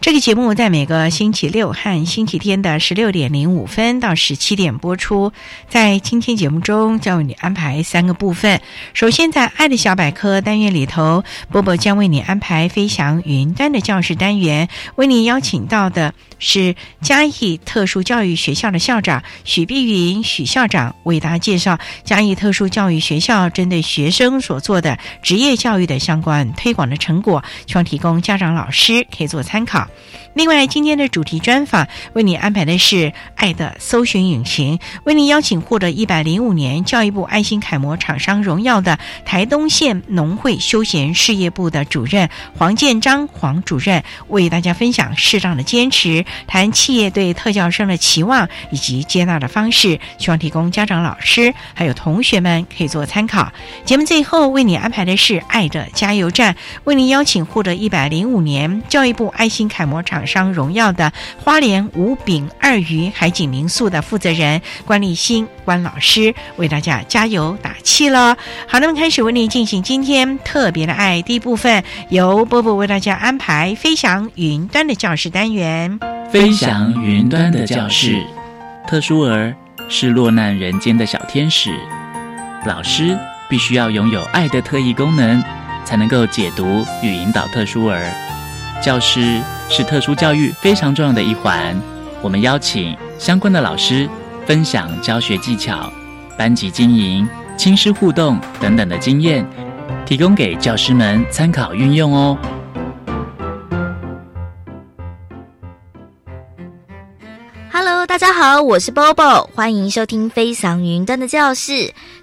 这个节目在每个星期六和星期天的十六点零五分到十七点播出。在今天节目中，将为你安排三个部分。首先，在“爱的小百科”单元里头，波波将为你安排“飞翔云端”的教室单元，为你邀请到的是嘉义特殊教育学校的校长许碧云许校长，为大家介绍嘉义特殊教育学校针对学生所做的职业教育的相关推广的成果，希望提供家长老师可以做参考。另外，今天的主题专访为你安排的是“爱的搜寻引擎”，为你邀请获得一百零五年教育部爱心楷模厂商荣耀的台东县农会休闲事业部的主任黄建章黄主任，为大家分享适当的坚持，谈企业对特教生的期望以及接纳的方式，希望提供家长、老师还有同学们可以做参考。节目最后为你安排的是“爱的加油站”，为你邀请获得一百零五年教育部爱心楷海模厂。商荣耀的花莲五饼二鱼海景民宿的负责人关立新关老师为大家加油打气了。好，那么开始为您进行今天特别的爱第一部分，由波波为大家安排飞翔云端的教室单元。飞翔云端的教室，特殊儿是落难人间的小天使，老师必须要拥有爱的特异功能，才能够解读与引导特殊儿。教师是特殊教育非常重要的一环，我们邀请相关的老师分享教学技巧、班级经营、亲师互动等等的经验，提供给教师们参考运用哦。Hello，大家好，我是 Bobo，欢迎收听《飞翔云端的教室》。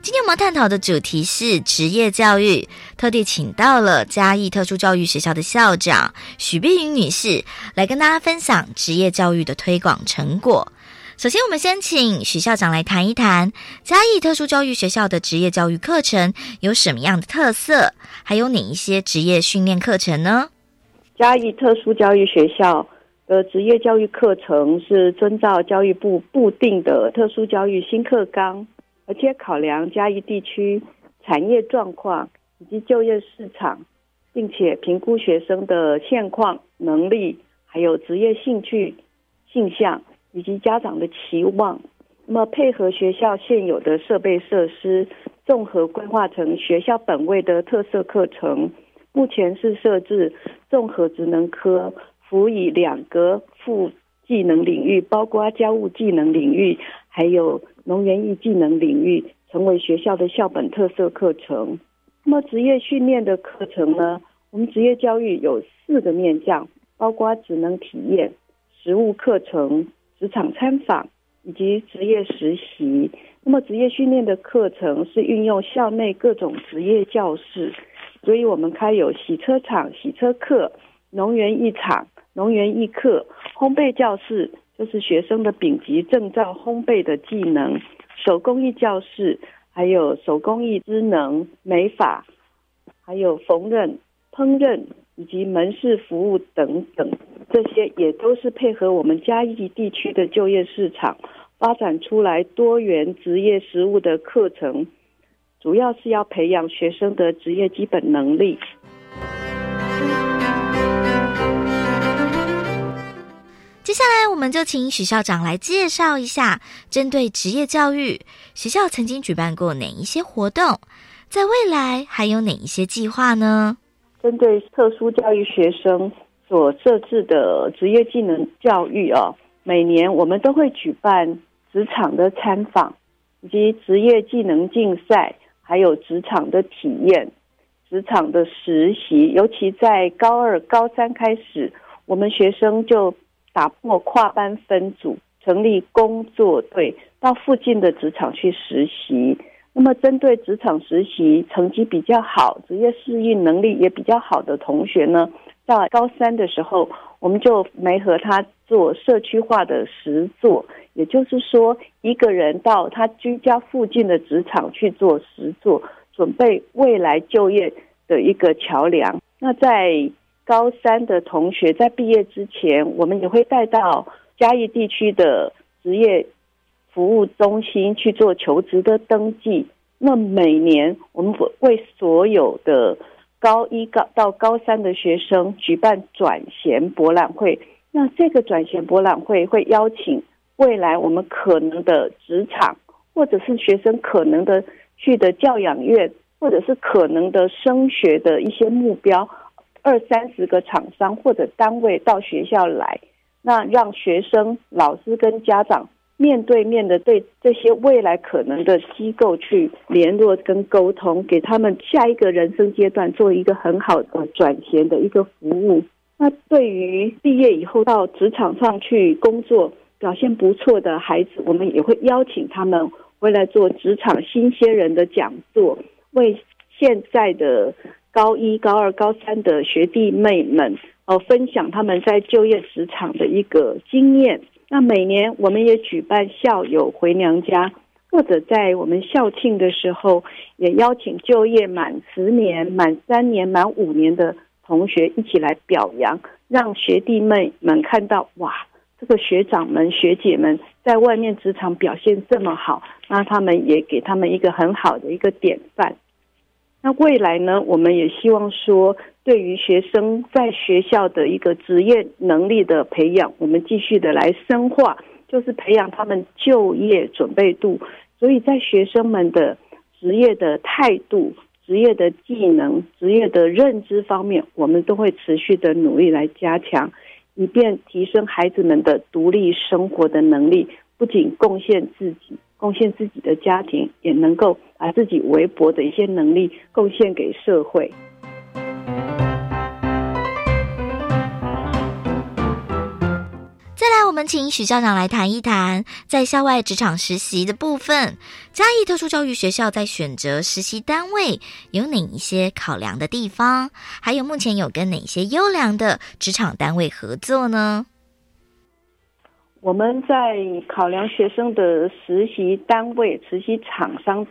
今天我们探讨的主题是职业教育，特地请到了嘉义特殊教育学校的校长许碧云女士来跟大家分享职业教育的推广成果。首先，我们先请许校长来谈一谈嘉义特殊教育学校的职业教育课程有什么样的特色，还有哪一些职业训练课程呢？嘉义特殊教育学校。呃职业教育课程是遵照教育部固定的特殊教育新课纲，而且考量嘉义地区产业状况以及就业市场，并且评估学生的现况、能力，还有职业兴趣、性向以及家长的期望，那么配合学校现有的设备设施，综合规划成学校本位的特色课程。目前是设置综合职能科。辅以两个副技能领域，包括家务技能领域，还有农园艺技能领域，成为学校的校本特色课程。那么职业训练的课程呢？我们职业教育有四个面向，包括职能体验、实务课程、职场参访以及职业实习。那么职业训练的课程是运用校内各种职业教室，所以我们开有洗车场、洗车课、农园艺场。农园艺课、烘焙教室就是学生的丙级证照烘焙的技能；手工艺教室，还有手工艺职能、美发，还有缝纫、烹饪以及门市服务等等，这些也都是配合我们嘉义地区的就业市场，发展出来多元职业实务的课程，主要是要培养学生的职业基本能力。接下来，我们就请许校长来介绍一下，针对职业教育，学校曾经举办过哪一些活动，在未来还有哪一些计划呢？针对特殊教育学生所设置的职业技能教育啊，每年我们都会举办职场的参访，以及职业技能竞赛，还有职场的体验、职场的实习。尤其在高二、高三开始，我们学生就打破跨班分组，成立工作队，到附近的职场去实习。那么，针对职场实习成绩比较好、职业适应能力也比较好的同学呢，到高三的时候，我们就没和他做社区化的实作，也就是说，一个人到他居家附近的职场去做实作，准备未来就业的一个桥梁。那在高三的同学在毕业之前，我们也会带到嘉义地区的职业服务中心去做求职的登记。那每年我们为所有的高一高到高三的学生举办转衔博览会。那这个转衔博览会会邀请未来我们可能的职场，或者是学生可能的去的教养院，或者是可能的升学的一些目标。二三十个厂商或者单位到学校来，那让学生、老师跟家长面对面的对这些未来可能的机构去联络跟沟通，给他们下一个人生阶段做一个很好的转型的一个服务。那对于毕业以后到职场上去工作表现不错的孩子，我们也会邀请他们回来做职场新鲜人的讲座，为现在的。高一、高二、高三的学弟妹们，呃，分享他们在就业职场的一个经验。那每年我们也举办校友回娘家，或者在我们校庆的时候，也邀请就业满十年、满三年、满五年的同学一起来表扬，让学弟妹们看到哇，这个学长们、学姐们在外面职场表现这么好，那他们也给他们一个很好的一个典范。那未来呢？我们也希望说，对于学生在学校的一个职业能力的培养，我们继续的来深化，就是培养他们就业准备度。所以在学生们的职业的态度、职业的技能、职业的认知方面，我们都会持续的努力来加强，以便提升孩子们的独立生活的能力，不仅贡献自己。贡献自己的家庭，也能够把自己微薄的一些能力贡献给社会。再来，我们请许校长来谈一谈在校外职场实习的部分。嘉义特殊教育学校在选择实习单位有哪一些考量的地方？还有目前有跟哪些优良的职场单位合作呢？我们在考量学生的实习单位、实习厂商，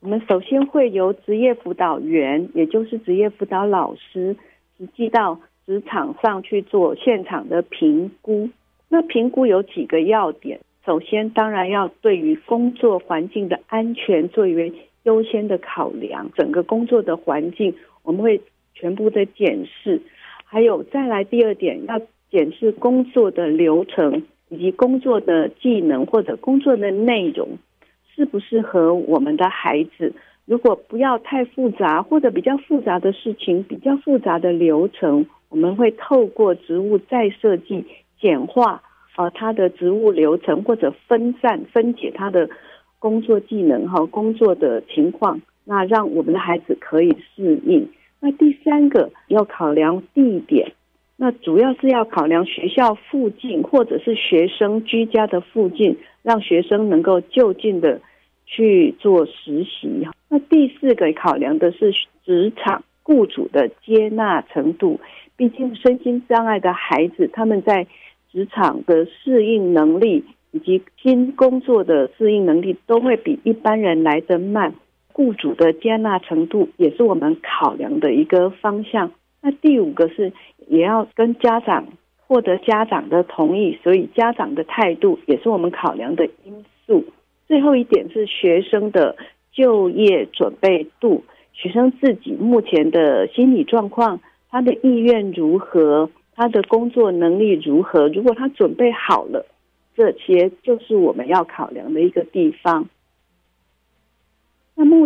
我们首先会由职业辅导员，也就是职业辅导老师，实际到职场上去做现场的评估。那评估有几个要点，首先当然要对于工作环境的安全作为优先的考量，整个工作的环境我们会全部的检视。还有再来第二点，要检视工作的流程。以及工作的技能或者工作的内容适不适合我们的孩子？如果不要太复杂或者比较复杂的事情、比较复杂的流程，我们会透过职务再设计、简化呃它的职务流程或者分散分解他的工作技能和工作的情况，那让我们的孩子可以适应。那第三个要考量地点。那主要是要考量学校附近或者是学生居家的附近，让学生能够就近的去做实习。那第四个考量的是职场雇主的接纳程度，毕竟身心障碍的孩子他们在职场的适应能力以及新工作的适应能力都会比一般人来得慢，雇主的接纳程度也是我们考量的一个方向。那第五个是，也要跟家长获得家长的同意，所以家长的态度也是我们考量的因素。最后一点是学生的就业准备度，学生自己目前的心理状况，他的意愿如何，他的工作能力如何。如果他准备好了，这些就是我们要考量的一个地方。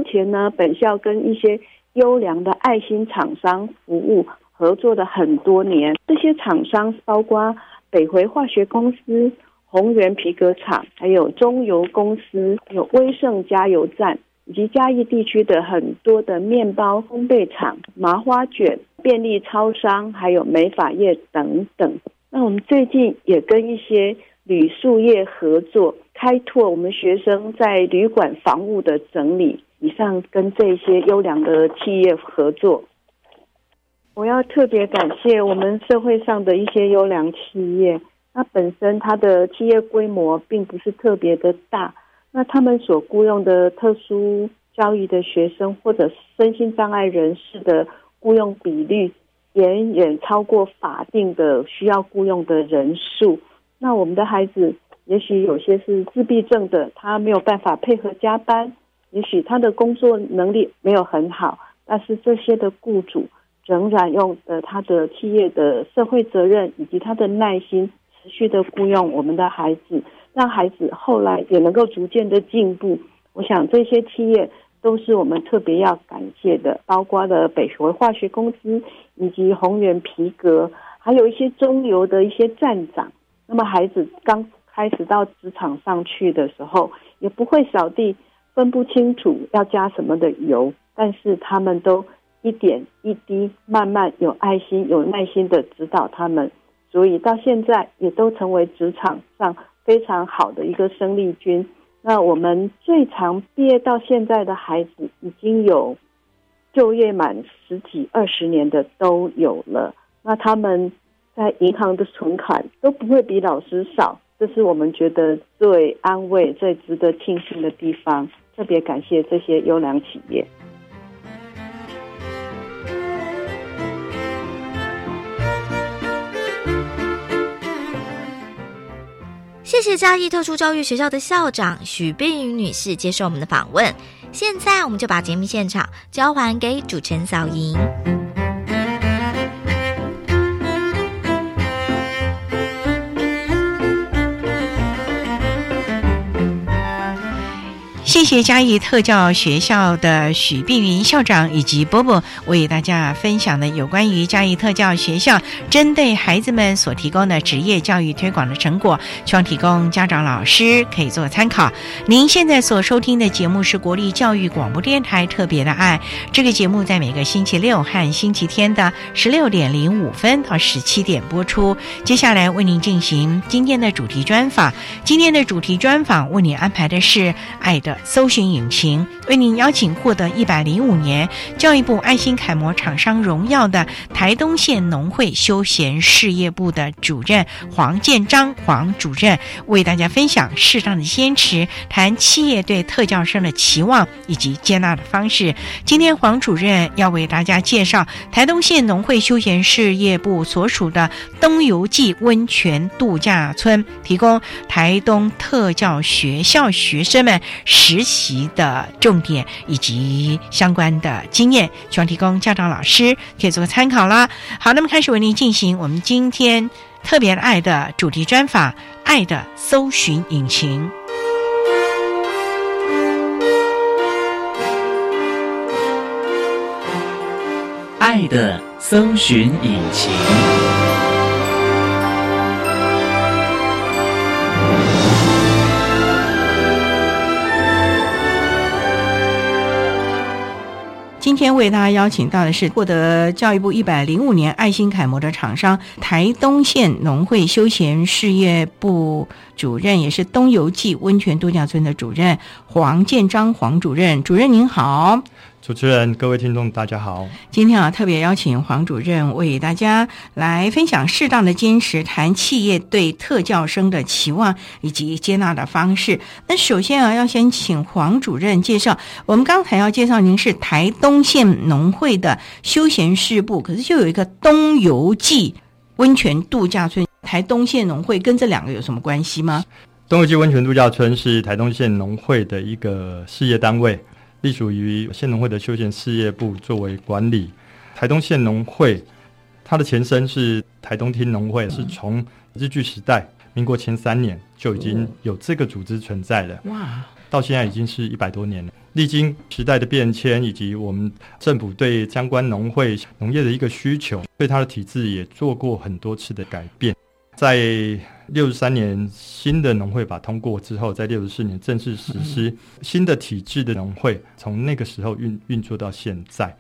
前呢，本校跟一些优良的爱心厂商服务。合作的很多年，这些厂商包括北回化学公司、宏源皮革厂，还有中油公司、有威盛加油站，以及嘉义地区的很多的面包烘焙厂、麻花卷、便利超商，还有美发业等等。那我们最近也跟一些旅宿业合作，开拓我们学生在旅馆房屋的整理。以上跟这些优良的企业合作。我要特别感谢我们社会上的一些优良企业，那本身它的企业规模并不是特别的大，那他们所雇佣的特殊教育的学生或者身心障碍人士的雇佣比率，远远超过法定的需要雇佣的人数。那我们的孩子也许有些是自闭症的，他没有办法配合加班，也许他的工作能力没有很好，但是这些的雇主。仍然用呃他的企业的社会责任以及他的耐心，持续的雇佣我们的孩子，让孩子后来也能够逐渐的进步。我想这些企业都是我们特别要感谢的，包括了北回化学公司以及宏源皮革，还有一些中游的一些站长。那么孩子刚开始到职场上去的时候，也不会扫地，分不清楚要加什么的油，但是他们都。一点一滴，慢慢有爱心、有耐心的指导他们，所以到现在也都成为职场上非常好的一个生力军。那我们最长毕业到现在的孩子，已经有就业满十几、二十年的都有了。那他们在银行的存款都不会比老师少，这是我们觉得最安慰、最值得庆幸的地方。特别感谢这些优良企业。谢谢嘉义特殊教育学校的校长许碧云女士接受我们的访问。现在，我们就把节目现场交还给主持人小莹。谢谢嘉义特教学校的许碧云校长以及波波为大家分享的有关于嘉义特教学校针对孩子们所提供的职业教育推广的成果，希望提供家长老师可以做参考。您现在所收听的节目是国立教育广播电台特别的爱，这个节目在每个星期六和星期天的十六点零五分到十七点播出。接下来为您进行今天的主题专访，今天的主题专访为您安排的是爱的。搜寻引擎为您邀请获得一百零五年教育部爱心楷模厂商荣耀的台东县农会休闲事业部的主任黄建章黄主任，为大家分享适当的坚持，谈企业对特教生的期望以及接纳的方式。今天黄主任要为大家介绍台东县农会休闲事业部所属的东游记温泉度假村，提供台东特教学校学生们实。实习的重点以及相关的经验，希望提供家长老师可以做个参考啦。好，那么开始为您进行我们今天特别爱的主题专访《爱的搜寻引擎》。爱的搜寻引擎。今天为大家邀请到的是获得教育部一百零五年爱心楷模的厂商台东县农会休闲事业部主任，也是东游记温泉度假村的主任黄建章黄主任。主任您好。主持人、各位听众，大家好。今天啊，特别邀请黄主任为大家来分享适当的坚持，谈企业对特教生的期望以及接纳的方式。那首先啊，要先请黄主任介绍。我们刚才要介绍，您是台东县农会的休闲事部，可是就有一个东游记温泉度假村。台东县农会跟这两个有什么关系吗？东游记温泉度假村是台东县农会的一个事业单位，隶属于县农会的休闲事业部作为管理。台东县农会它的前身是台东厅农会，是从日据时代，民国前三年就已经有这个组织存在了。哇！到现在已经是一百多年了。历经时代的变迁，以及我们政府对相关农会农业的一个需求，对它的体制也做过很多次的改变。在六十三年新的农会法通过之后，在六十四年正式实施新的体制的农会，从那个时候运运作到现在。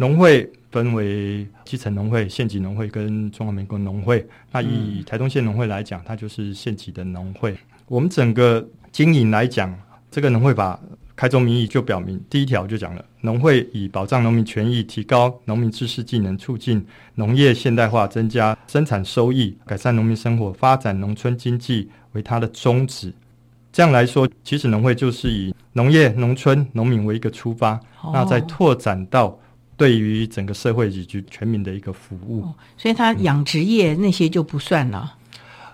农会分为基层农会、县级农会跟中华民国农会。那以台东县农会来讲，它就是县级的农会。我们整个经营来讲，这个农会法开宗明义就表明，第一条就讲了，农会以保障农民权益、提高农民知识技能、促进农业现代化、增加生产收益、改善农民生活、发展农村经济为它的宗旨。这样来说，其实农会就是以农业、农村、农民为一个出发，那再拓展到。对于整个社会以及全民的一个服务，所以它养殖业那些就不算了。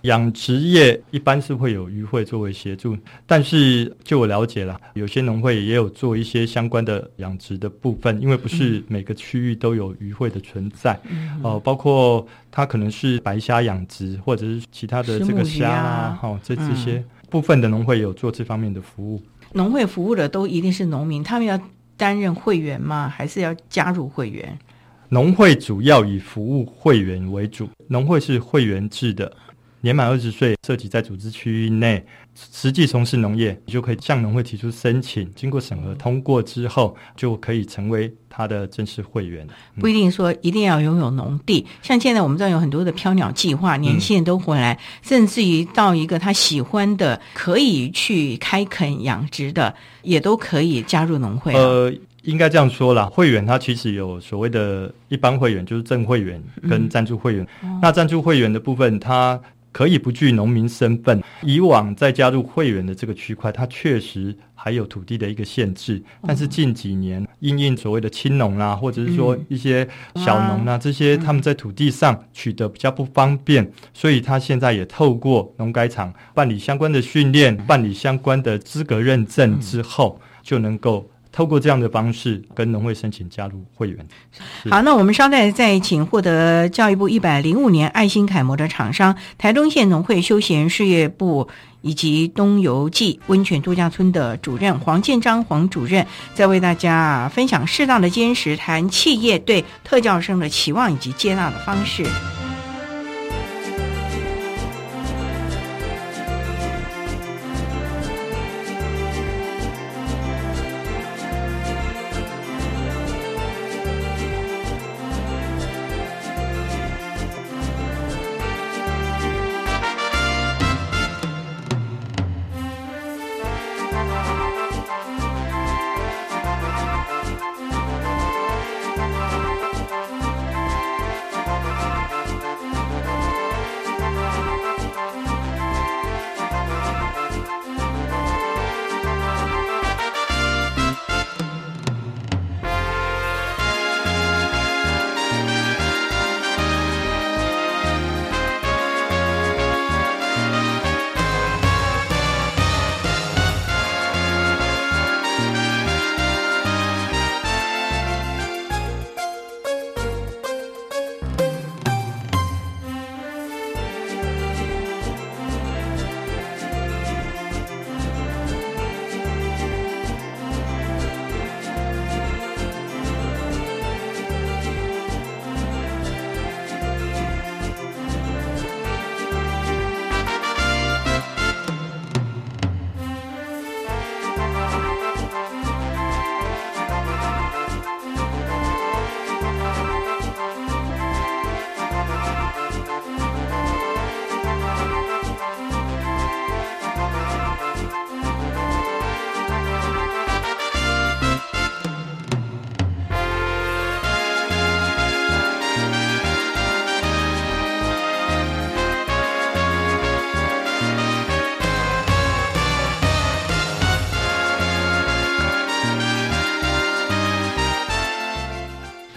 养殖业一般是会有渔会作为协助，但是就我了解了，有些农会也有做一些相关的养殖的部分，因为不是每个区域都有渔会的存在。哦，包括它可能是白虾养殖，或者是其他的这个虾啊，哦，这这些部分的农会有做这方面的服务。农会服务的都一定是农民，他们要。担任会员吗？还是要加入会员？农会主要以服务会员为主，农会是会员制的。年满二十岁，涉及在组织区域内实际从事农业，你就可以向农会提出申请，经过审核通过之后，就可以成为他的正式会员。不一定说一定要拥有农地，像现在我们知道有很多的飘鸟计划，年轻人都回来，甚至于到一个他喜欢的，可以去开垦养殖的，也都可以加入农会。呃，应该这样说啦，会员他其实有所谓的一般会员，就是正会员跟赞助会员。那赞助会员的部分，他可以不具农民身份。以往在加入会员的这个区块，它确实还有土地的一个限制。但是近几年，因应所谓的青农啦，或者是说一些小农啊，这些他们在土地上取得比较不方便，所以他现在也透过农改场办理相关的训练，办理相关的资格认证之后，就能够。透过这样的方式跟农会申请加入会员。好，那我们稍待再请获得教育部一百零五年爱心楷模的厂商台东县农会休闲事业部以及东游记温泉度假村的主任黄建章黄主任，再为大家分享适当的坚持，谈企业对特教生的期望以及接纳的方式。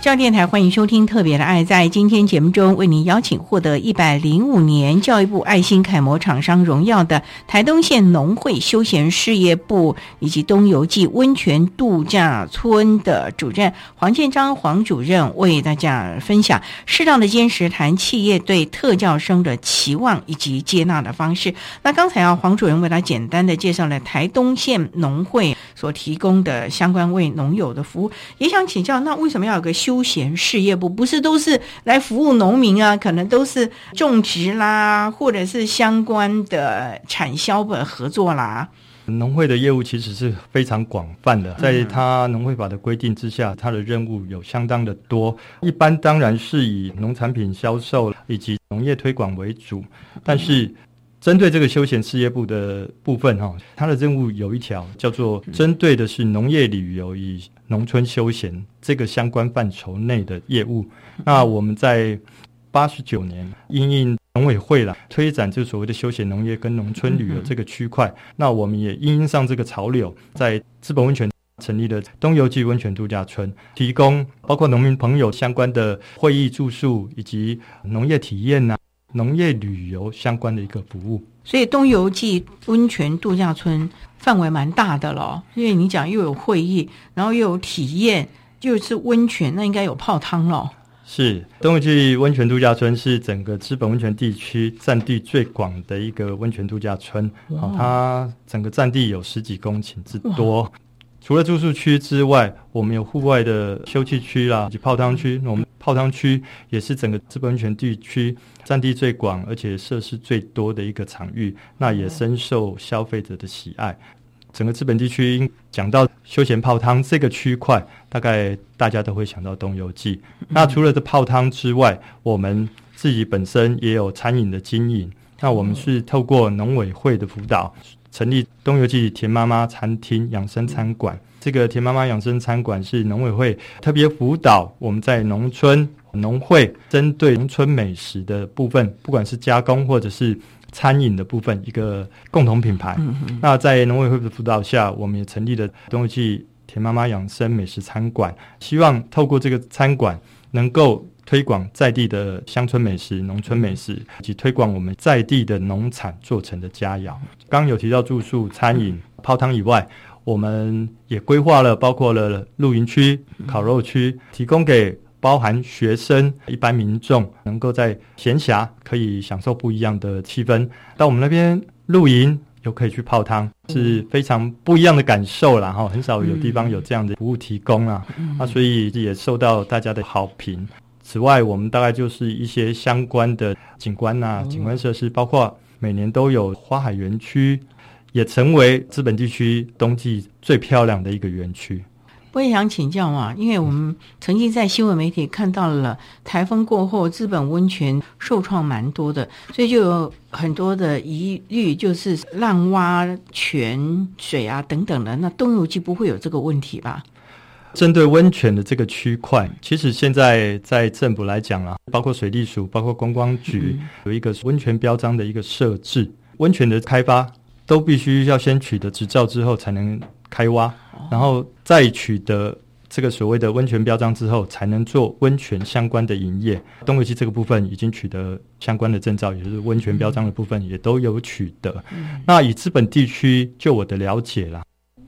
教电台欢迎收听《特别的爱》。在今天节目中，为您邀请获得一百零五年教育部爱心楷模厂商荣耀的台东县农会休闲事业部以及东游记温泉度假村的主任黄建章黄主任，为大家分享适当的坚持谈企业对特教生的期望以及接纳的方式。那刚才啊，黄主任为他简单的介绍了台东县农会所提供的相关为农友的服务，也想请教，那为什么要有个休闲事业部？不是都是来服务农民啊？可能都是种植啦，或者是相关的产销的合作啦。农会的业务其实是非常广泛的，在它农会法的规定之下，它的任务有相当的多。一般当然是以农产品销售以及农业推广为主，但是针对这个休闲事业部的部分哈，它的任务有一条叫做针对的是农业旅游与农村休闲这个相关范畴内的业务。那我们在八十九年因应。农委会了推展就所谓的休闲农业跟农村旅游这个区块，那我们也因上这个潮流，在资本温泉成立了东游记温泉度假村，提供包括农民朋友相关的会议住宿以及农业体验呐、农业旅游相关的一个服务。所以东游记温泉度假村范围蛮大的咯，因为你讲又有会议，然后又有体验，又是温泉，那应该有泡汤咯。是东游记温泉度假村是整个资本温泉地区占地最广的一个温泉度假村，哦，它整个占地有十几公顷之多。除了住宿区之外，我们有户外的休憩区啦，以及泡汤区。那我们泡汤区也是整个资本温泉地区占地最广，而且设施最多的一个场域，那也深受消费者的喜爱。整个资本地区讲到休闲泡汤这个区块，大概大家都会想到东游记。那除了这泡汤之外，我们自己本身也有餐饮的经营。那我们是透过农委会的辅导，成立东游记田妈妈餐厅养生餐馆。这个田妈妈养生餐馆是农委会特别辅导我们在农村农会针对农村美食的部分，不管是加工或者是。餐饮的部分一个共同品牌，那在农委会的辅导下，我们也成立了东游记田妈妈养生美食餐馆，希望透过这个餐馆能够推广在地的乡村美食、农村美食，以及推广我们在地的农产做成的佳肴。刚有提到住宿、餐饮、泡汤以外，我们也规划了包括了露营区、烤肉区，提供给。包含学生、一般民众，能够在闲暇可以享受不一样的气氛。到我们那边露营，又可以去泡汤，是非常不一样的感受啦。哈，很少有地方有这样的服务提供啊，啊，所以也受到大家的好评。此外，我们大概就是一些相关的景观呐、景观设施，包括每年都有花海园区，也成为资本地区冬季最漂亮的一个园区。我也想请教啊，因为我们曾经在新闻媒体看到了台风过后，日本温泉受创蛮多的，所以就有很多的疑虑，就是滥挖泉水啊等等的。那东游记不会有这个问题吧？针对温泉的这个区块，其实现在在政府来讲啊，包括水利署、包括观光局，有一个温泉标章的一个设置，温泉的开发都必须要先取得执照之后才能开挖。然后再取得这个所谓的温泉标章之后，才能做温泉相关的营业。东游记这个部分已经取得相关的证照，也就是温泉标章的部分也都有取得。那以资本地区，就我的了解啦，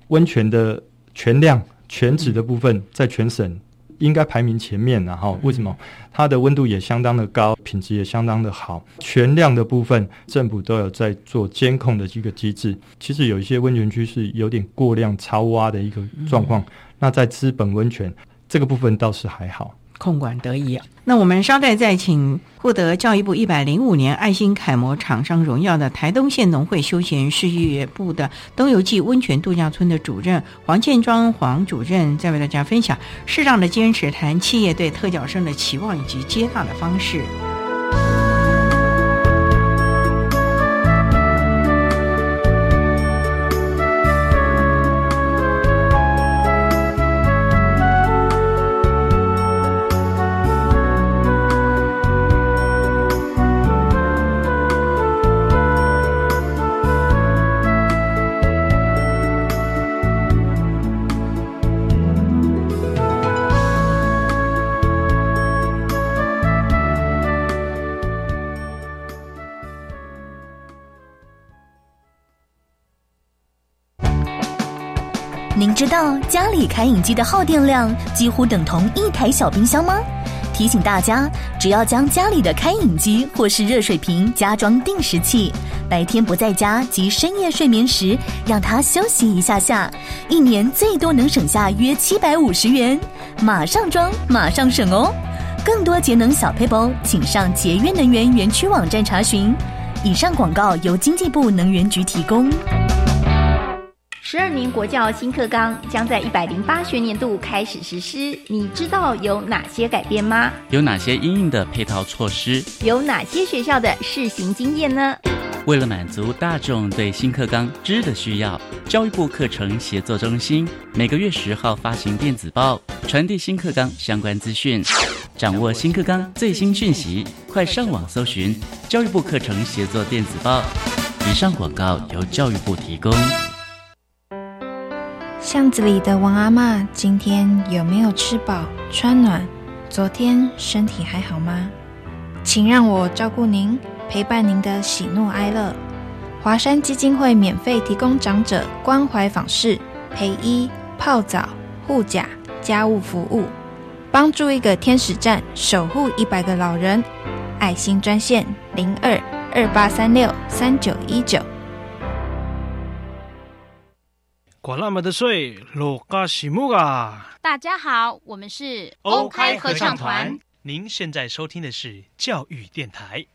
温泉的全量、全值的部分，在全省。应该排名前面，然后为什么？它的温度也相当的高，品质也相当的好。全量的部分，政府都有在做监控的一个机制。其实有一些温泉区是有点过量超挖的一个状况，那在资本温泉这个部分倒是还好。控管得宜！那我们稍待再请获得教育部一百零五年爱心楷模厂商荣耀的台东县农会休闲事业部的东游记温泉度假村的主任黄建庄黄主任，再为大家分享适当的坚持谈企业对特教生的期望以及接纳的方式。道家里开饮机的耗电量几乎等同一台小冰箱吗？提醒大家，只要将家里的开饮机或是热水瓶加装定时器，白天不在家及深夜睡眠时，让它休息一下下，一年最多能省下约七百五十元。马上装，马上省哦！更多节能小配包，请上节约能源园区网站查询。以上广告由经济部能源局提供。十二年国教新课纲将在一百零八学年度开始实施，你知道有哪些改变吗？有哪些应应的配套措施？有哪些学校的试行经验呢？为了满足大众对新课纲知的需要，教育部课程协作中心每个月十号发行电子报，传递新课纲相关资讯。掌握新课纲最新讯息，快上网搜寻教育部课程协作电子报。以上广告由教育部提供。巷子里的王阿妈今天有没有吃饱穿暖？昨天身体还好吗？请让我照顾您，陪伴您的喜怒哀乐。华山基金会免费提供长者关怀访视、陪医、泡澡、护甲、家务服务，帮助一个天使站守护一百个老人。爱心专线零二二八三六三九一九。管那么的水，落嘎西木啊！大家好，我们是欧开合唱团。您现在收听的是教育电台。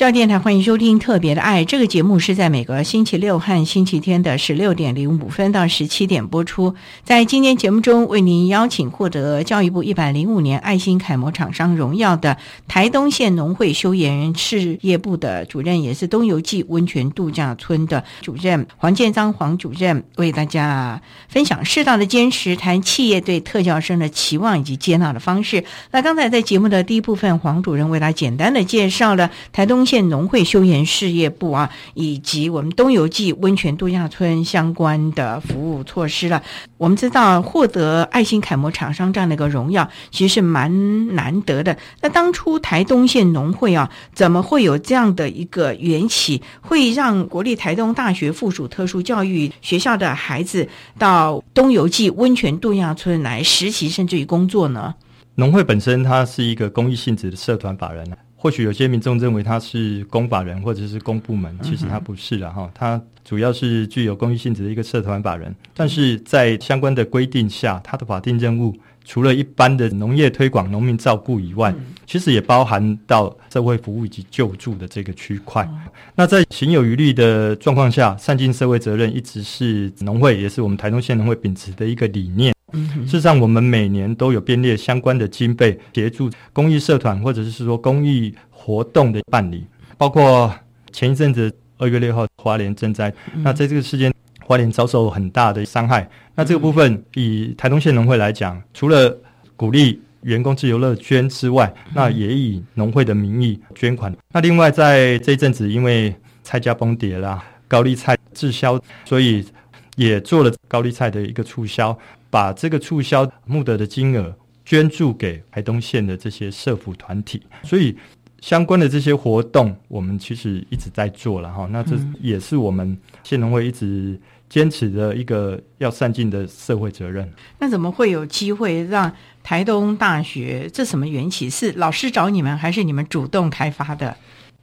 教电台欢迎收听《特别的爱》这个节目，是在每个星期六和星期天的十六点零五分到十七点播出。在今天节目中，为您邀请获得教育部一百零五年爱心楷模厂商荣耀的台东县农会休闲事业部的主任，也是东游记温泉度假村的主任黄建章黄主任，为大家分享适当的坚持，谈企业对特教生的期望以及接纳的方式。那刚才在节目的第一部分，黄主任为大家简单的介绍了台东。县农会休闲事业部啊，以及我们东游记温泉度假村相关的服务措施了。我们知道获得爱心楷模厂商这样的一个荣耀，其实是蛮难得的。那当初台东县农会啊，怎么会有这样的一个缘起，会让国立台东大学附属特殊教育学校的孩子到东游记温泉度假村来实习，甚至于工作呢？农会本身它是一个公益性质的社团法人。或许有些民众认为他是公法人或者是公部门，其实他不是了哈，他主要是具有公益性质的一个社团法人。但是在相关的规定下，他的法定任务除了一般的农业推广、农民照顾以外，其实也包含到社会服务以及救助的这个区块。那在行有余力的状况下，善尽社会责任一直是农会，也是我们台东县农会秉持的一个理念。事实上，我们每年都有编列相关的经费，协助公益社团或者是说公益活动的办理。包括前一阵子二月六号花莲赈灾，那在这个事件，花莲遭受很大的伤害。那这个部分，以台东县农会来讲，除了鼓励员工自由乐捐之外，那也以农会的名义捐款。那另外，在这一阵子，因为菜价崩跌啦，高丽菜滞销，所以也做了高丽菜的一个促销。把这个促销募得的金额捐助给台东县的这些社福团体，所以相关的这些活动，我们其实一直在做了哈。那这也是我们县农会一直坚持的一个要善尽的社会责任。那怎么会有机会让台东大学？这什么缘起？是老师找你们，还是你们主动开发的？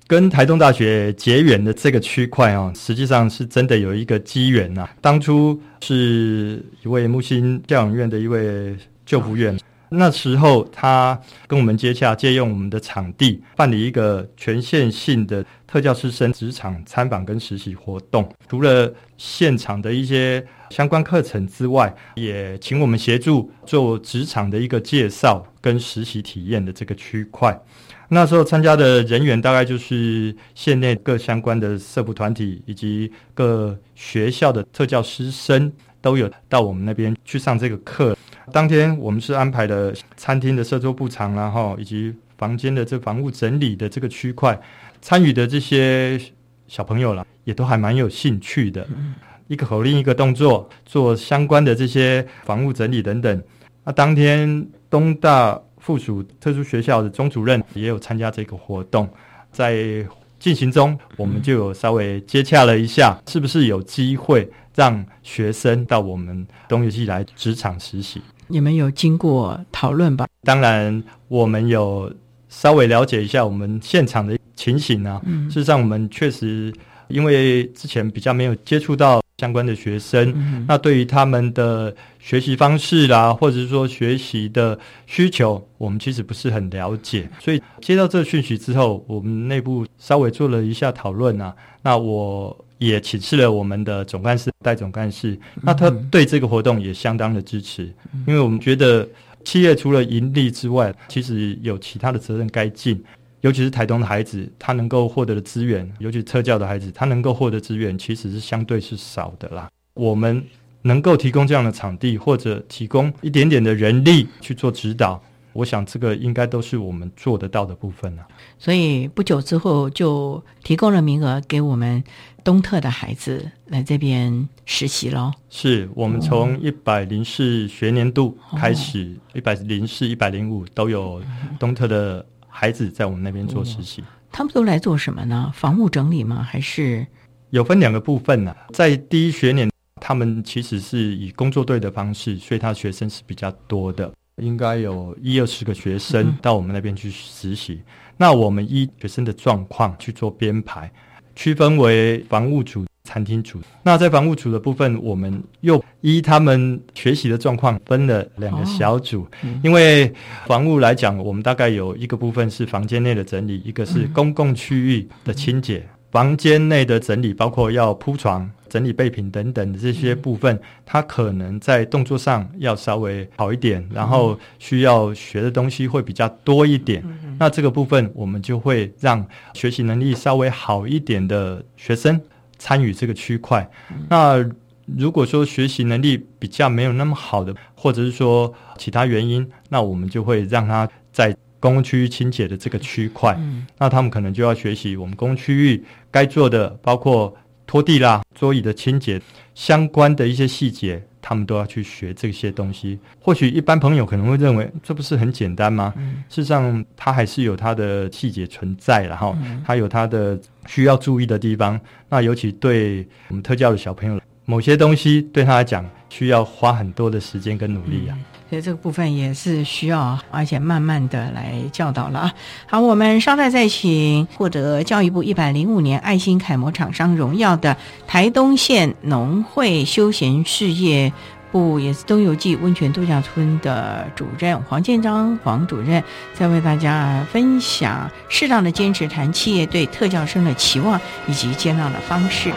跟台东大学结缘的这个区块啊，实际上是真的有一个机缘呐。当初是一位木星教养院的一位救护员，那时候他跟我们接洽，借用我们的场地，办理一个全县性的特教师生职场参访跟实习活动。除了现场的一些相关课程之外，也请我们协助做职场的一个介绍跟实习体验的这个区块。那时候参加的人员大概就是县内各相关的社福团体以及各学校的特教师生都有到我们那边去上这个课。当天我们是安排了餐厅的设桌布场，然后以及房间的这房屋整理的这个区块，参与的这些小朋友了，也都还蛮有兴趣的。一个口令，一个动作，做相关的这些房屋整理等等。那当天东大附属特殊学校的钟主任也有参加这个活动，在进行中，我们就有稍微接洽了一下，是不是有机会让学生到我们东游系来职场实习。你们有经过讨论吧？当然，我们有稍微了解一下我们现场的情形啊。事实上，我们确实因为之前比较没有接触到相关的学生，那对于他们的学习方式啦，或者是说学习的需求，我们其实不是很了解。所以接到这个讯息之后，我们内部稍微做了一下讨论啊。那我。也请示了我们的总干事、代总干事，那他对这个活动也相当的支持，因为我们觉得企业除了盈利之外，其实有其他的责任该尽，尤其是台东的孩子，他能够获得的资源，尤其特教的孩子，他能够获得资源，其实是相对是少的啦。我们能够提供这样的场地，或者提供一点点的人力去做指导。我想这个应该都是我们做得到的部分了。所以不久之后就提供了名额给我们东特的孩子来这边实习喽。是我们从一百零四学年度开始，一百零四、一百零五都有东特的孩子在我们那边做实习。他们都来做什么呢？房屋整理吗？还是有分两个部分呢？在第一学年，他们其实是以工作队的方式，所以他学生是比较多的。应该有一二十个学生到我们那边去实习，那我们依学生的状况去做编排，区分为房务组、餐厅组。那在房务组的部分，我们又依他们学习的状况分了两个小组。因为房务来讲，我们大概有一个部分是房间内的整理，一个是公共区域的清洁。房间内的整理包括要铺床。整理备品等等的这些部分，他可能在动作上要稍微好一点，然后需要学的东西会比较多一点。那这个部分，我们就会让学习能力稍微好一点的学生参与这个区块。那如果说学习能力比较没有那么好的，或者是说其他原因，那我们就会让他在公共区域清洁的这个区块。那他们可能就要学习我们公共区域该做的，包括。拖地啦，桌椅的清洁相关的一些细节，他们都要去学这些东西。或许一般朋友可能会认为，这不是很简单吗？事实上，它还是有它的细节存在，然后它有它的需要注意的地方。那尤其对我们特教的小朋友，某些东西对他来讲，需要花很多的时间跟努力啊。所以这个部分也是需要，而且慢慢的来教导了啊。好，我们稍待再请获得教育部一百零五年爱心楷模厂商荣耀的台东县农会休闲事业部，也是东游记温泉度假村的主任黄建章黄主任，再为大家分享适当的坚持谈企业对特教生的期望以及接纳的方式。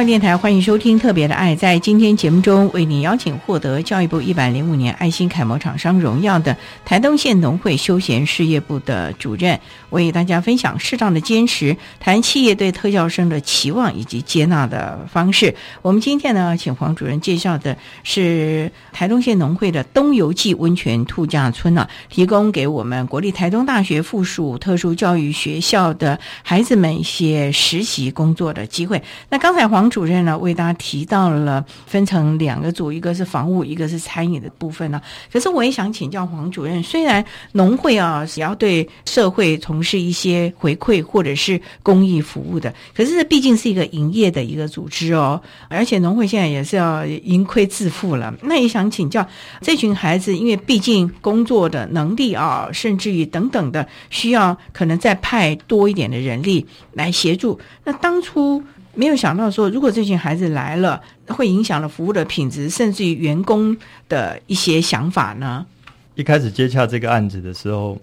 教育电台欢迎收听《特别的爱》。在今天节目中，为您邀请获得教育部一百零五年爱心楷模厂商荣耀的台东县农会休闲事业部的主任，为大家分享适当的坚持，谈企业对特教生的期望以及接纳的方式。我们今天呢，请黄主任介绍的是台东县农会的东游记温泉度假村呢，提供给我们国立台东大学附属特殊教育学校的孩子们一些实习工作的机会。那刚才黄。主任呢，为大家提到了分成两个组，一个是房屋，一个是餐饮的部分呢。可是我也想请教黄主任，虽然农会啊是要对社会从事一些回馈或者是公益服务的，可是这毕竟是一个营业的一个组织哦，而且农会现在也是要盈亏自负了。那也想请教这群孩子，因为毕竟工作的能力啊，甚至于等等的，需要可能再派多一点的人力来协助。那当初。没有想到说，如果这群孩子来了，会影响了服务的品质，甚至于员工的一些想法呢？一开始接洽这个案子的时候，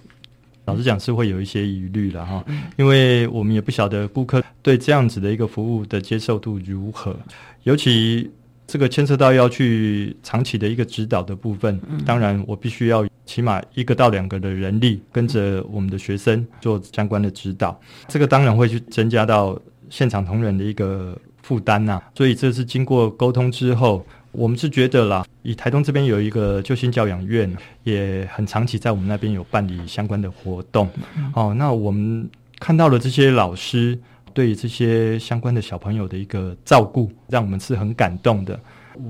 老实讲是会有一些疑虑了哈，因为我们也不晓得顾客对这样子的一个服务的接受度如何，尤其这个牵涉到要去长期的一个指导的部分，当然我必须要起码一个到两个的人力跟着我们的学生做相关的指导，这个当然会去增加到。现场同仁的一个负担呐，所以这是经过沟通之后，我们是觉得啦，以台东这边有一个救星教养院，也很长期在我们那边有办理相关的活动。哦，那我们看到了这些老师对这些相关的小朋友的一个照顾，让我们是很感动的。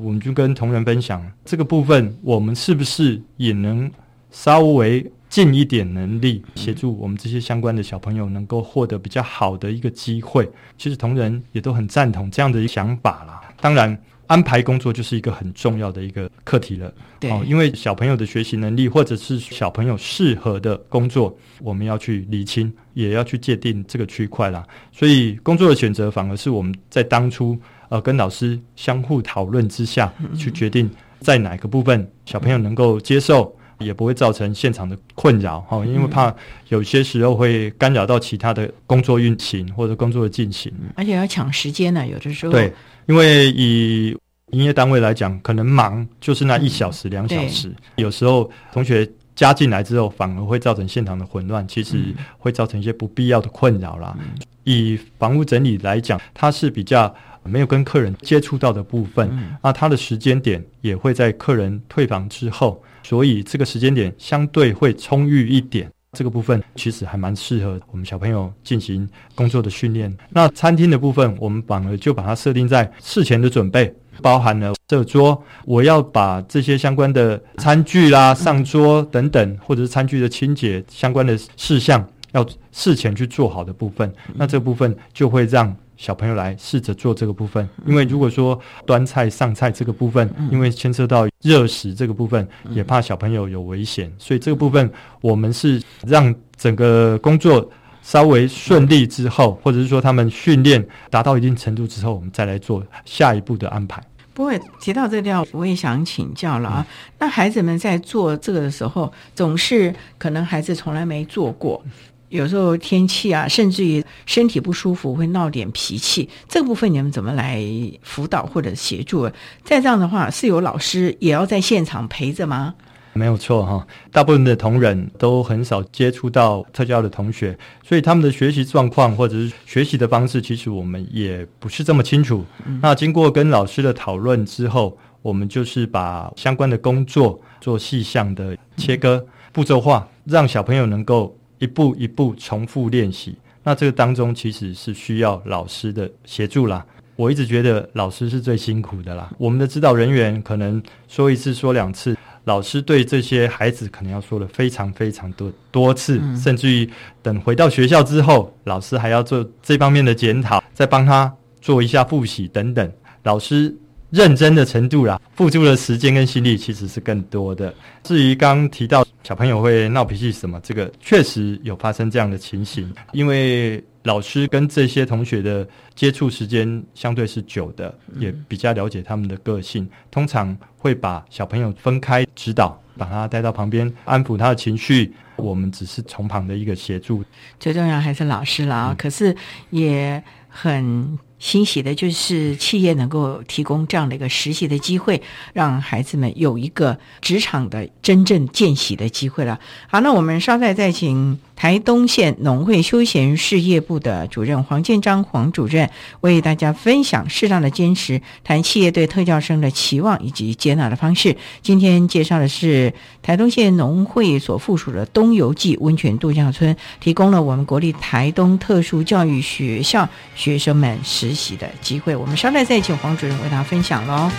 我们就跟同仁分享这个部分，我们是不是也能稍微。尽一点能力协助我们这些相关的小朋友能够获得比较好的一个机会，其实同仁也都很赞同这样的一想法啦。当然，安排工作就是一个很重要的一个课题了。对，因为小朋友的学习能力或者是小朋友适合的工作，我们要去理清，也要去界定这个区块啦。所以，工作的选择反而是我们在当初呃跟老师相互讨论之下去决定，在哪个部分小朋友能够接受。也不会造成现场的困扰哈，因为怕有些时候会干扰到其他的工作运行或者工作的进行，而且要抢时间呢。有的时候对，因为以营业单位来讲，可能忙就是那一小时两小时，有时候同学加进来之后，反而会造成现场的混乱，其实会造成一些不必要的困扰啦。以房屋整理来讲，它是比较没有跟客人接触到的部分，那它的时间点也会在客人退房之后。所以这个时间点相对会充裕一点，这个部分其实还蛮适合我们小朋友进行工作的训练。那餐厅的部分，我们反而就把它设定在事前的准备，包含了设桌，我要把这些相关的餐具啦、上桌等等，或者是餐具的清洁相关的事项，要事前去做好的部分，那这部分就会让。小朋友来试着做这个部分，因为如果说端菜上菜这个部分，因为牵涉到热食这个部分，也怕小朋友有危险，所以这个部分我们是让整个工作稍微顺利之后，或者是说他们训练达到一定程度之后，我们再来做下一步的安排。不过提到这料，我也想请教了啊。那孩子们在做这个的时候，总是可能孩子从来没做过。有时候天气啊，甚至于身体不舒服会闹点脾气，这个部分你们怎么来辅导或者协助？再这样的话，是有老师也要在现场陪着吗？没有错哈，大部分的同仁都很少接触到特教的同学，所以他们的学习状况或者是学习的方式，其实我们也不是这么清楚。那经过跟老师的讨论之后，我们就是把相关的工作做细项的切割、步骤化，让小朋友能够。一步一步重复练习，那这个当中其实是需要老师的协助啦。我一直觉得老师是最辛苦的啦。我们的指导人员可能说一次说两次，老师对这些孩子可能要说的非常非常多多次，甚至于等回到学校之后，老师还要做这方面的检讨，再帮他做一下复习等等。老师。认真的程度啦，付出的时间跟心力其实是更多的。至于刚提到小朋友会闹脾气什么，这个确实有发生这样的情形。因为老师跟这些同学的接触时间相对是久的，也比较了解他们的个性，通常会把小朋友分开指导，把他带到旁边安抚他的情绪。我们只是从旁的一个协助。最重要还是老师了啊！可是也很。欣喜的就是企业能够提供这样的一个实习的机会，让孩子们有一个职场的真正见习的机会了。好，那我们稍待再请台东县农会休闲事业部的主任黄建章黄主任为大家分享适当的坚持，谈企业对特教生的期望以及接纳的方式。今天介绍的是台东县农会所附属的东游记温泉度假村，提供了我们国立台东特殊教育学校学生们实习的机会。我们稍待再请黄主任为大家分享喽。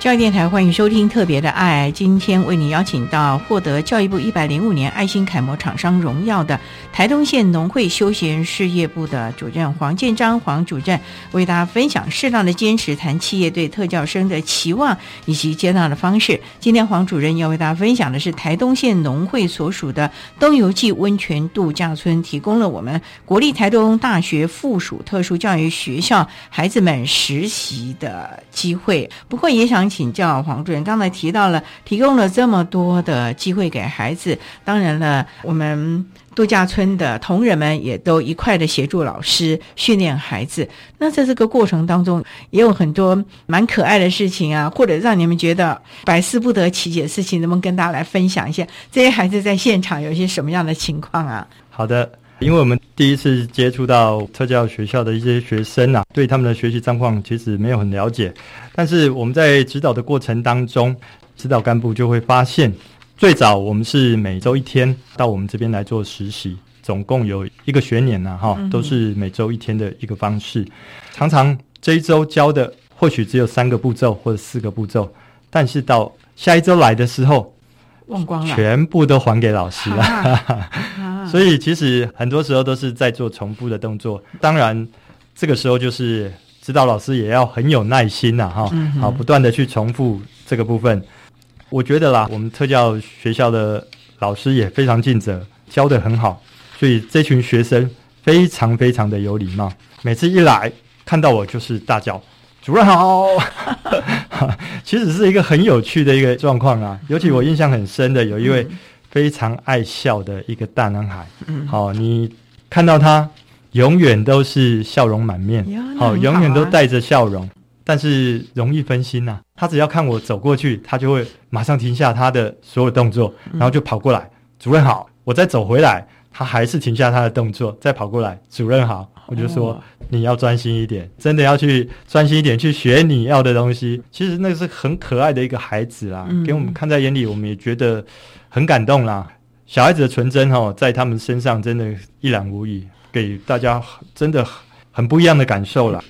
教育电台欢迎收听特别的爱，今天为你邀请到获得教育部一百零五年爱心楷模厂商荣耀的台东县农会休闲事业部的主任黄建章黄主任，为大家分享适当的坚持，谈企业对特教生的期望以及接纳的方式。今天黄主任要为大家分享的是台东县农会所属的东游记温泉度假村，提供了我们国立台东大学附属特殊教育学校孩子们实习的机会。不过也想。请教黄主任，刚才提到了提供了这么多的机会给孩子，当然了，我们度假村的同仁们也都一块的协助老师训练孩子。那在这个过程当中，也有很多蛮可爱的事情啊，或者让你们觉得百思不得其解的事情，能不能跟大家来分享一下？这些孩子在现场有一些什么样的情况啊？好的。因为我们第一次接触到特教学校的一些学生啊，对他们的学习状况其实没有很了解。但是我们在指导的过程当中，指导干部就会发现，最早我们是每周一天到我们这边来做实习，总共有一个学年呢，哈，都是每周一天的一个方式。常常这一周教的或许只有三个步骤或者四个步骤，但是到下一周来的时候，忘光了，全部都还给老师了。啊 所以其实很多时候都是在做重复的动作。当然，这个时候就是指导老师也要很有耐心呐、哈、好，不断的去重复这个部分。我觉得啦，我们特教学校的老师也非常尽责，教的很好，所以这群学生非常非常的有礼貌。每次一来看到我就是大叫“主任好”，其实是一个很有趣的一个状况啊。尤其我印象很深的有一位非常爱笑的一个大男孩，嗯。好、你看到他永远都是笑容满面。好、永远都啊。带着笑容。但是容易分心呐、他只要看我走过去，他就会马上停下他的所有动作，嗯。然后就跑过来，主任好，我再走回来，他还是停下他的动作，再跑过来，主任好，我就说、哦你要专心一点，真的要去专心一点去学你要的东西。其实那个是很可爱的一个孩子啦，嗯给我们看在眼里，我们也觉得很感动啦。小孩子的纯真哦，在他们身上真的一览无遗，给大家真的很不一样的感受啦。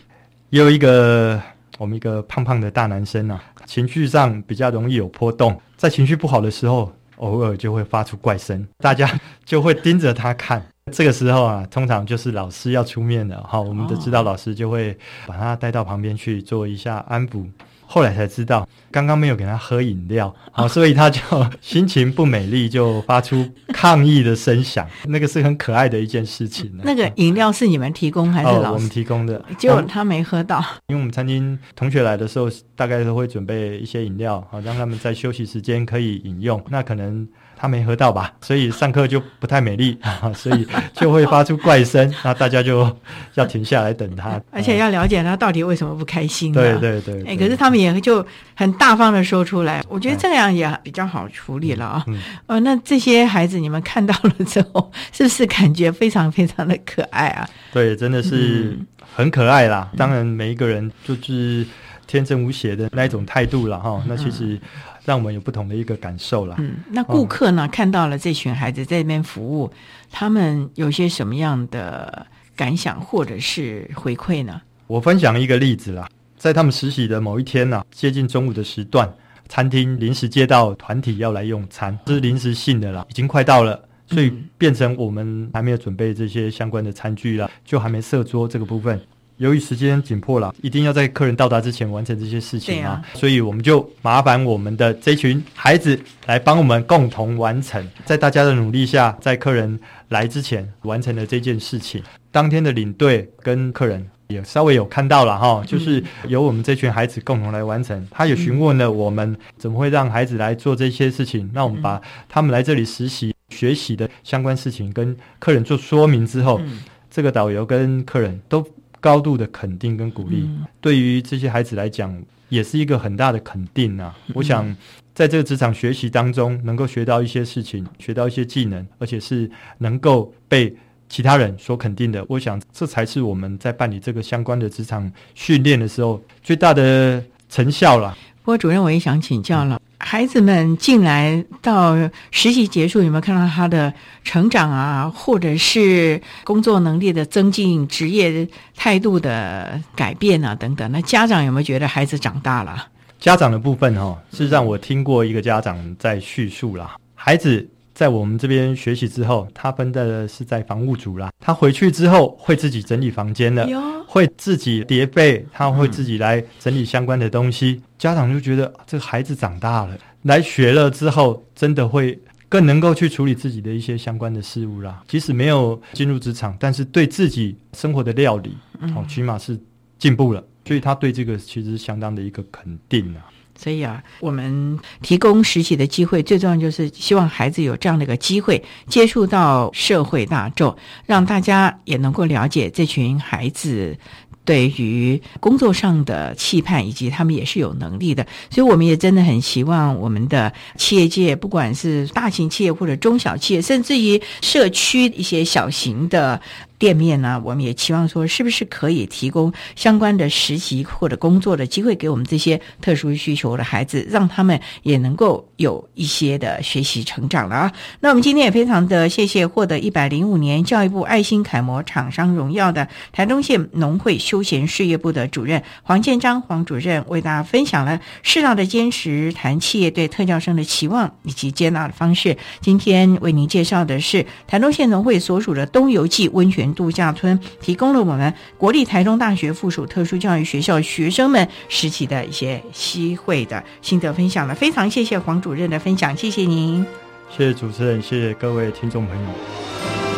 也有一个我们一个胖胖的大男生啊，情绪上比较容易有波动，在情绪不好的时候，偶尔就会发出怪声，大家就会盯着他看。这个时候啊，通常就是老师要出面了哈，我们的指导老师就会把他带到旁边去做一下安抚。后来才知道，刚刚没有给他喝饮料，好，所以他就 心情不美丽，就发出抗议的声响。那个是很可爱的一件事情呢。那个饮料是你们提供还是哦，我们老师？提供的。嗯结果他没喝到，因为我们餐厅同学来的时候，大概都会准备一些饮料，好让他们在休息时间可以饮用。那可能他没喝到吧，所以上课就不太美丽，啊 所以就会发出怪声，那大家就要停下来等他，而且要了解他到底为什么不开心、啊。对对对可是他们也就很大方的说出来，我觉得这样也比较好处理了啊。嗯呃，那这些孩子你们看到了之后，是不是感觉非常非常的可爱啊？对，真的是嗯很可爱啦。当然，每一个人就是天真无邪的那一种态度了哈。那其实让我们有不同的一个感受了。嗯，那顾客呢、看到了这群孩子在那边服务，他们有些什么样的感想或者是回馈呢？我分享一个例子啦，在他们实习的某一天呢、接近中午的时段，餐厅临时接到团体要来用餐，这是临时性的啦，已经快到了。所以嗯变成我们还没有准备这些相关的餐具啦，就还没设桌这个部分。由于时间紧迫了，一定要在客人到达之前完成这些事情啊，所以我们就麻烦我们的这群孩子来帮我们共同完成。在大家的努力下，在客人来之前完成了这件事情。当天的领队跟客人也稍微有看到了哈，就是由我们这群孩子共同来完成。他也询问了我们怎么会让孩子来做这些事情，那我们把他们来这里实习。学习的相关事情跟客人做说明之后，嗯这个导游跟客人都高度的肯定跟鼓励，嗯对于这些孩子来讲，也是一个很大的肯定啊。嗯我想，在这个职场学习当中，能够学到一些事情，学到一些技能，而且是能够被其他人所肯定的，我想这才是我们在办理这个相关的职场训练的时候最大的成效了。不过主任，我也想请教了，孩子们进来到实习结束，有没有看到他的成长啊，或者是工作能力的增进、职业态度的改变啊等等？那家长有没有觉得孩子长大了？家长的部分、哦，事实上我听过一个家长在叙述啦，孩子在我们这边学习之后，他分的是在房务组啦，他回去之后会自己整理房间的，会自己叠被，他会自己来整理相关的东西。家长就觉得这个孩子长大了，来学了之后，真的会更能够去处理自己的一些相关的事物啦。即使没有进入职场，但是对自己生活的料理，哦，起码是进步了。所以他对这个其实相当的一个肯定啊。所以啊，我们提供实习的机会，最重要就是希望孩子有这样的一个机会，接触到社会大众，让大家也能够了解这群孩子。对于工作上的期盼，以及他们也是有能力的，所以我们也真的很希望我们的企业界，不管是大型企业或者中小企业，甚至于社区一些小型的店面呢，我们也期望说，是不是可以提供相关的实习或者工作的机会给我们这些特殊需求的孩子，让他们也能够有一些的学习成长了啊。那我们今天也非常的谢谢获得一百零五年教育部爱心楷模厂商荣耀的台东县农会休闲事业部的主任黄建章黄主任，为大家分享了适当的坚持谈企业对特教生的期望以及接纳的方式。今天为您介绍的是台东县农会所属的东游记温泉度假村，提供了我们国立台中大学附属特殊教育学校学生们实习的一些机会的心得分享了。非常谢谢黄主任的分享，谢谢您。谢谢主持人，谢谢各位听众朋友。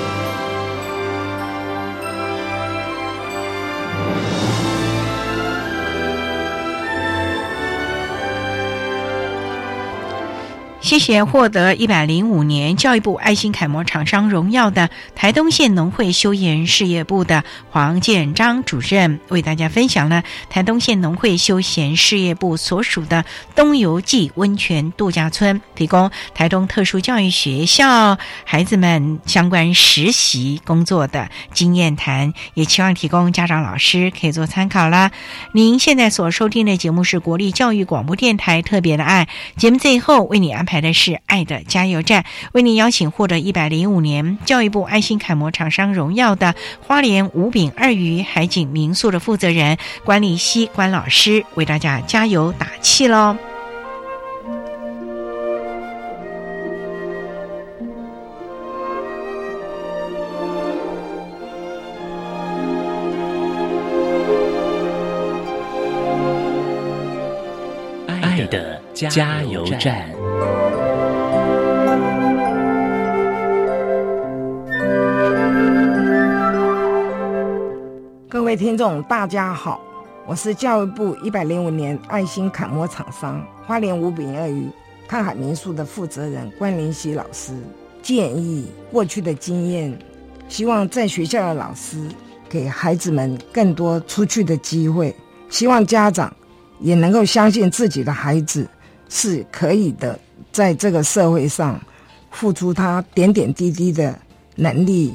谢谢获得一百零五年教育部爱心楷模厂商荣耀的台东县农会休闲事业部的黄建章主任，为大家分享了台东县农会休闲事业部所属的东游记温泉度假村，提供台东特殊教育学校孩子们相关实习工作的经验谈，也期望提供家长老师可以做参考啦。您现在所收听的节目是国立教育广播电台特别的爱节目，最后为你安排。的是爱的加油站，为您邀请获得一百零五年教育部爱心楷模厂商荣耀的花莲五饼二鱼海景民宿的负责人关丽希关老师，为大家加油打气喽！爱的加油站。位听众，大家好，我是教育部一百零五年爱心楷模厂商花莲五饼鳄鱼看海民宿的负责人关林喜老师。建议过去的经验，希望在学校的老师给孩子们更多出去的机会，希望家长也能够相信自己的孩子是可以的，在这个社会上付出他点点滴滴的能力。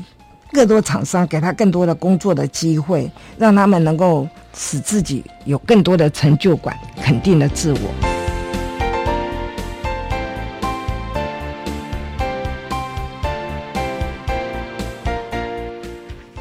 更多厂商给他更多的工作的机会，让他们能够使自己有更多的成就感，肯定的自我。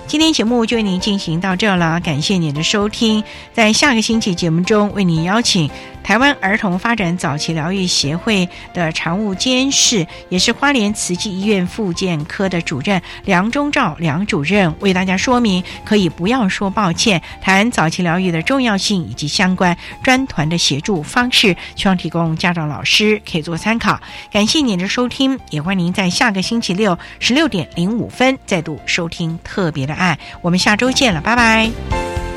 今天节目就为您进行到这了，感谢您的收听。在下个星期节目中，为您邀请。台湾儿童发展早期疗愈协会的常务监事，也是花莲慈济医院复健科的主任梁中照梁主任，为大家说明可以不要说抱歉，谈早期疗愈的重要性以及相关专团的协助方式，希望提供家长老师可以做参考。感谢您的收听，也欢迎您在下个星期六十六点零五分再度收听特别的爱。我们下周见了，拜拜。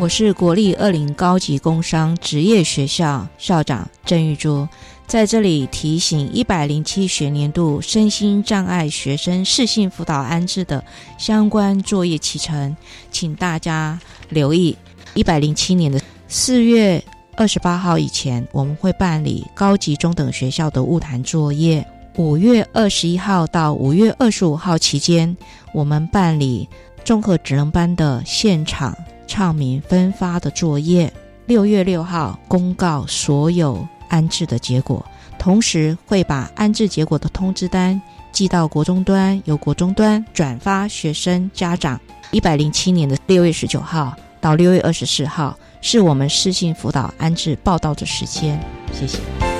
我是国立二零高级工商职业学校校长郑玉珠，在这里提醒一百零七学年度身心障碍学生适性辅导安置的相关作业启程，请大家留意。一百零七年的四月二十八号以前，我们会办理高级中等学校的物谈作业；五月二十一号到五月二十五号期间，我们办理综合职能班的现场。唱名分发的作业，六月六号公告所有安置的结果，同时会把安置结果的通知单寄到国中端，由国中端转发学生家长。一百零七年的六月十九号到六月二十四号是我们视性辅导安置报道的时间。谢谢。